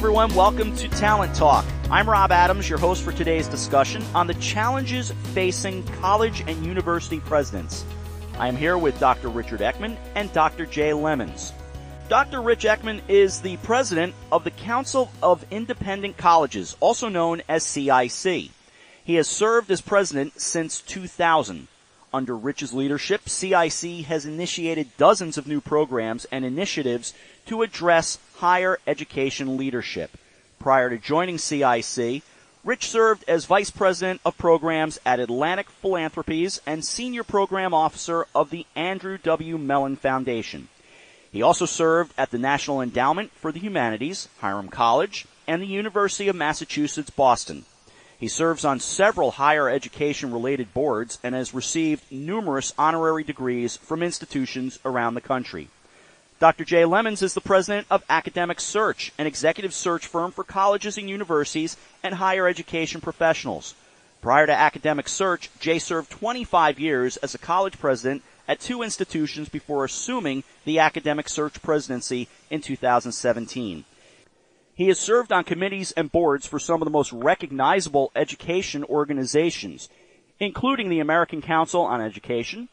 everyone. Welcome to Talent Talk. I'm Rob Adams, your host for today's discussion on the challenges facing college and university presidents. I am here with Dr. Richard Ekman and Dr. Jay Lemons. Dr. Rich Ekman is the president of the Council of Independent Colleges, also known as CIC. He has served as president since 2000. Under Rich's leadership, CIC has initiated dozens of new programs and initiatives to address higher education leadership. Prior to joining CIC, Rich served as Vice President of Programs at Atlantic Philanthropies and Senior Program Officer of the Andrew W. Mellon Foundation. He also served at the National Endowment for the Humanities, Hiram College, and the University of Massachusetts Boston. He serves on several higher education related boards and has received numerous honorary degrees from institutions around the country. Dr. Jay Lemons is the president of Academic Search, an executive search firm for colleges and universities and higher education professionals. Prior to Academic Search, Jay served 25 years as a college president at two institutions before assuming the Academic Search presidency in 2017. He has served on committees and boards for some of the most recognizable education organizations, including the American Council on Education,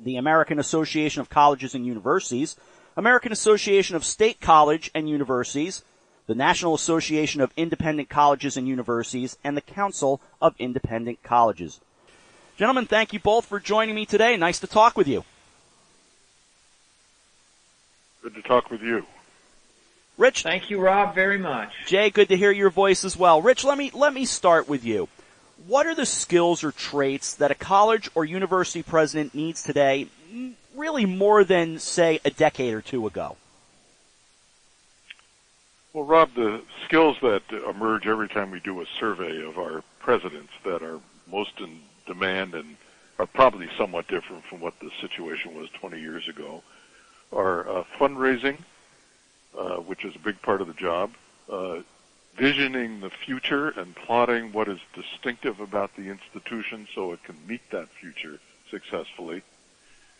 the American Association of Colleges and Universities, American Association of State College and Universities, the National Association of Independent Colleges and Universities, and the Council of Independent Colleges. Gentlemen, thank you both for joining me today. Nice to talk with you. Good to talk with you. Rich. Thank you, Rob, very much. Jay, good to hear your voice as well. Rich, let me, let me start with you. What are the skills or traits that a college or university president needs today, really more than, say, a decade or two ago? Well, Rob, the skills that emerge every time we do a survey of our presidents that are most in demand and are probably somewhat different from what the situation was 20 years ago are uh, fundraising, uh, which is a big part of the job, uh, visioning the future and plotting what is distinctive about the institution so it can meet that future successfully,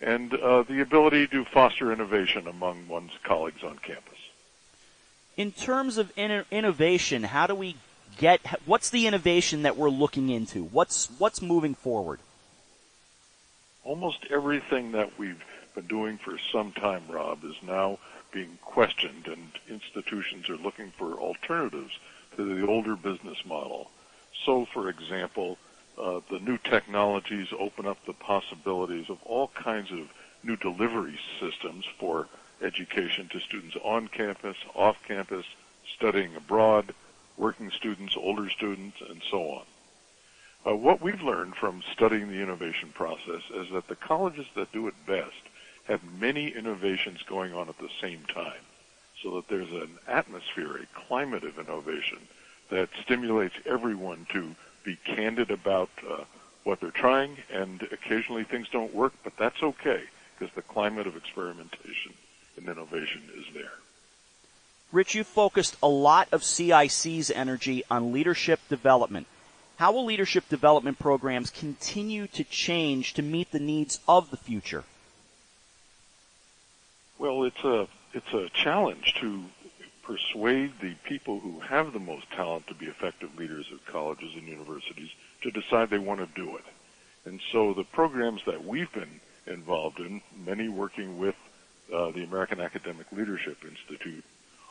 and uh, the ability to foster innovation among one's colleagues on campus. In terms of in- innovation, how do we get? What's the innovation that we're looking into? What's what's moving forward? Almost everything that we've been doing for some time, Rob, is now being questioned, and institutions are looking for alternatives to the older business model. So, for example, uh, the new technologies open up the possibilities of all kinds of new delivery systems for education to students on campus, off campus, studying abroad, working students, older students, and so on. Uh, what we've learned from studying the innovation process is that the colleges that do it best have many innovations going on at the same time so that there's an atmosphere, a climate of innovation that stimulates everyone to be candid about uh, what they're trying, and occasionally things don't work, but that's okay because the climate of experimentation and innovation is there. Rich, you focused a lot of CIC's energy on leadership development. How will leadership development programs continue to change to meet the needs of the future? Well, it's a it's a challenge to persuade the people who have the most talent to be effective leaders at colleges and universities to decide they want to do it. And so the programs that we've been involved in, many working with uh, the American Academic Leadership Institute,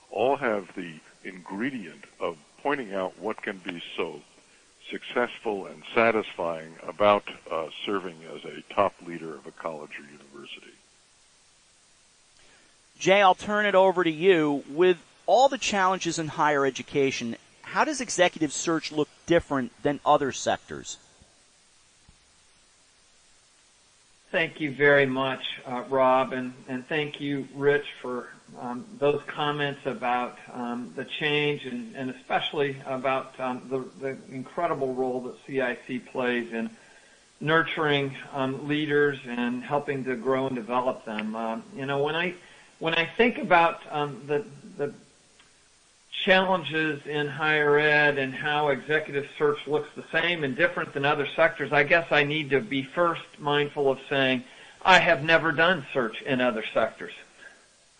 all have the ingredient of pointing out what can be so successful and satisfying about uh, serving as a top leader of a college or university. Jay, I'll turn it over to you. With all the challenges in higher education, how does executive search look different than other sectors? Thank you very much, uh, Rob, and, and thank you, Rich, for um, those comments about um, the change and, and, especially about um, the, the, incredible role that CIC plays in nurturing um, leaders and helping to grow and develop them. Uh, you know, when I when I think about um, the, the challenges in higher ed and how executive search looks the same and different than other sectors, I guess I need to be first mindful of saying I have never done search in other sectors.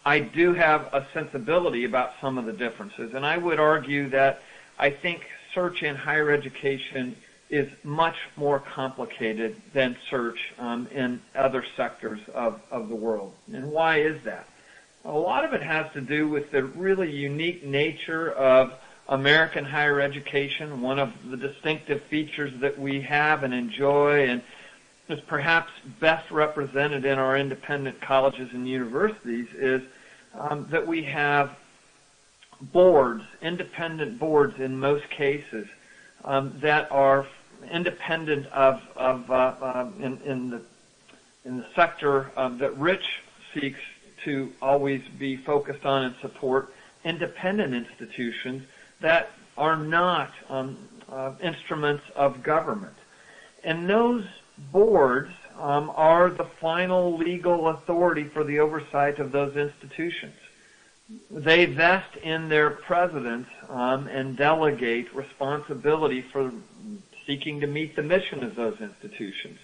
I do have a sensibility about some of the differences, and I would argue that I think search in higher education is much more complicated than search um, in other sectors of, of the world. And why is that? A lot of it has to do with the really unique nature of American higher education. One of the distinctive features that we have and enjoy and is perhaps best represented in our independent colleges and universities is um, that we have boards, independent boards in most cases, um, that are independent of, of uh, uh, in, in, the in the sector um, that Rich seeks to always be focused on and support independent institutions that are not um, uh, instruments of government. And those boards um, are the final legal authority for the oversight of those institutions. They vest in their presidents um, and delegate responsibility for seeking to meet the mission of those institutions.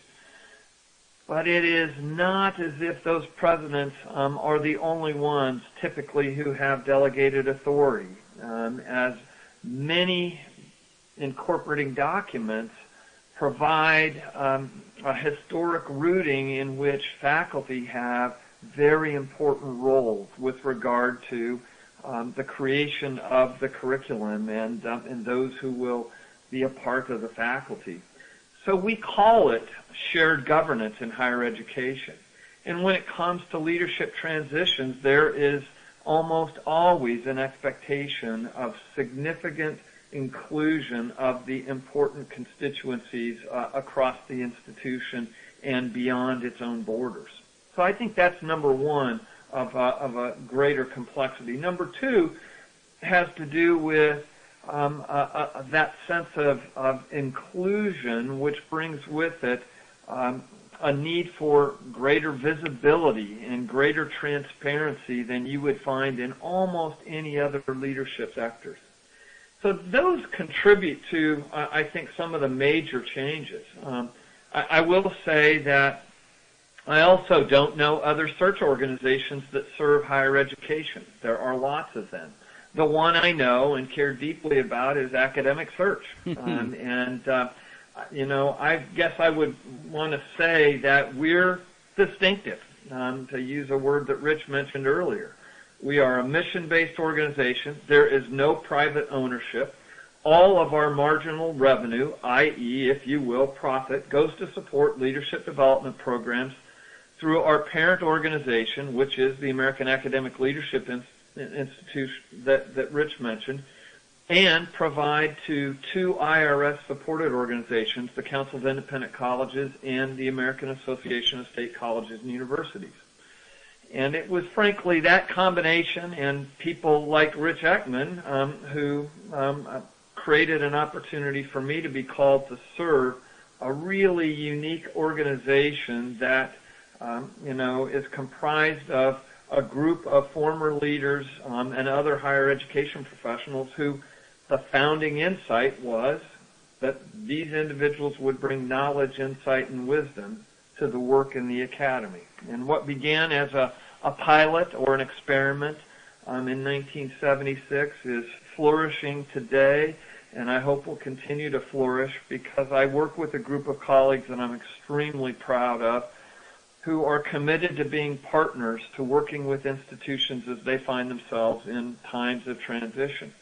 But it is not as if those presidents um, are the only ones typically who have delegated authority. Um, as many incorporating documents provide um, a historic rooting in which faculty have very important roles with regard to um, the creation of the curriculum and, um, and those who will be a part of the faculty. So we call it shared governance in higher education. And when it comes to leadership transitions, there is almost always an expectation of significant inclusion of the important constituencies uh, across the institution and beyond its own borders. So I think that's number one of, uh, of a greater complexity. Number two has to do with um, uh, uh, that sense of, of inclusion, which brings with it um, a need for greater visibility and greater transparency than you would find in almost any other leadership sectors. So those contribute to, I think, some of the major changes. Um, I, I will say that I also don't know other search organizations that serve higher education. There are lots of them. The one I know and care deeply about is Academic Search, um, and uh, you know, I guess I would want to say that we're distinctive, um, to use a word that Rich mentioned earlier. We are a mission-based organization. There is no private ownership. All of our marginal revenue, i.e., if you will, profit, goes to support leadership development programs through our parent organization, which is the American Academic Leadership Institute that, that Rich mentioned, and provide to two IRS-supported organizations, the Council of Independent Colleges and the American Association of State Colleges and Universities. And it was frankly that combination and people like Rich Ekman um, who um, uh, created an opportunity for me to be called to serve a really unique organization that um, you know is comprised of a group of former leaders um, and other higher education professionals who the founding insight was that these individuals would bring knowledge, insight, and wisdom to the work in the academy. And what began as a, a pilot or an experiment um, in 1976 is flourishing today, and I hope will continue to flourish because I work with a group of colleagues that I'm extremely proud of who are committed to being partners to working with institutions as they find themselves in times of transition.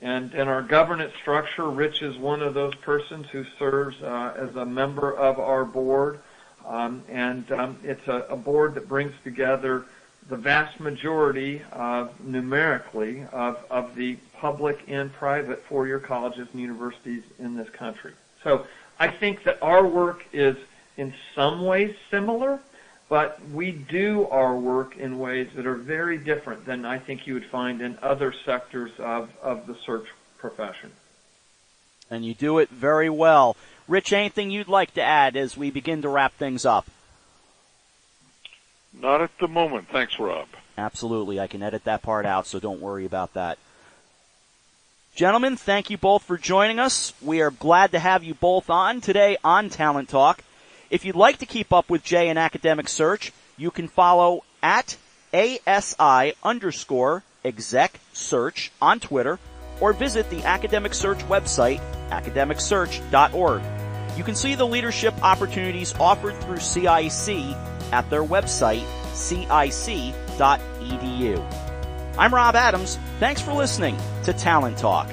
And in our governance structure, Rich is one of those persons who serves uh, as a member of our board. Um, and um, it's a, a, board that brings together the vast majority numerically of, of the public and private four-year colleges and universities in this country. So I think that our work is in some ways similar, but we do our work in ways that are very different than I think you would find in other sectors of, of the search profession. And you do it very well. Rich, anything you'd like to add as we begin to wrap things up? Not at the moment. Thanks, Rob. Absolutely. I can edit that part out, so don't worry about that. Gentlemen, thank you both for joining us. We are glad to have you both on today on Talent Talk. If you'd like to keep up with Jay and Academic Search, you can follow at ASI underscore exec search on Twitter or visit the Academic Search website, academicsearch.org. You can see the leadership opportunities offered through CIC at their website, cic.edu. I'm Rob Adams. Thanks for listening to Talent Talk.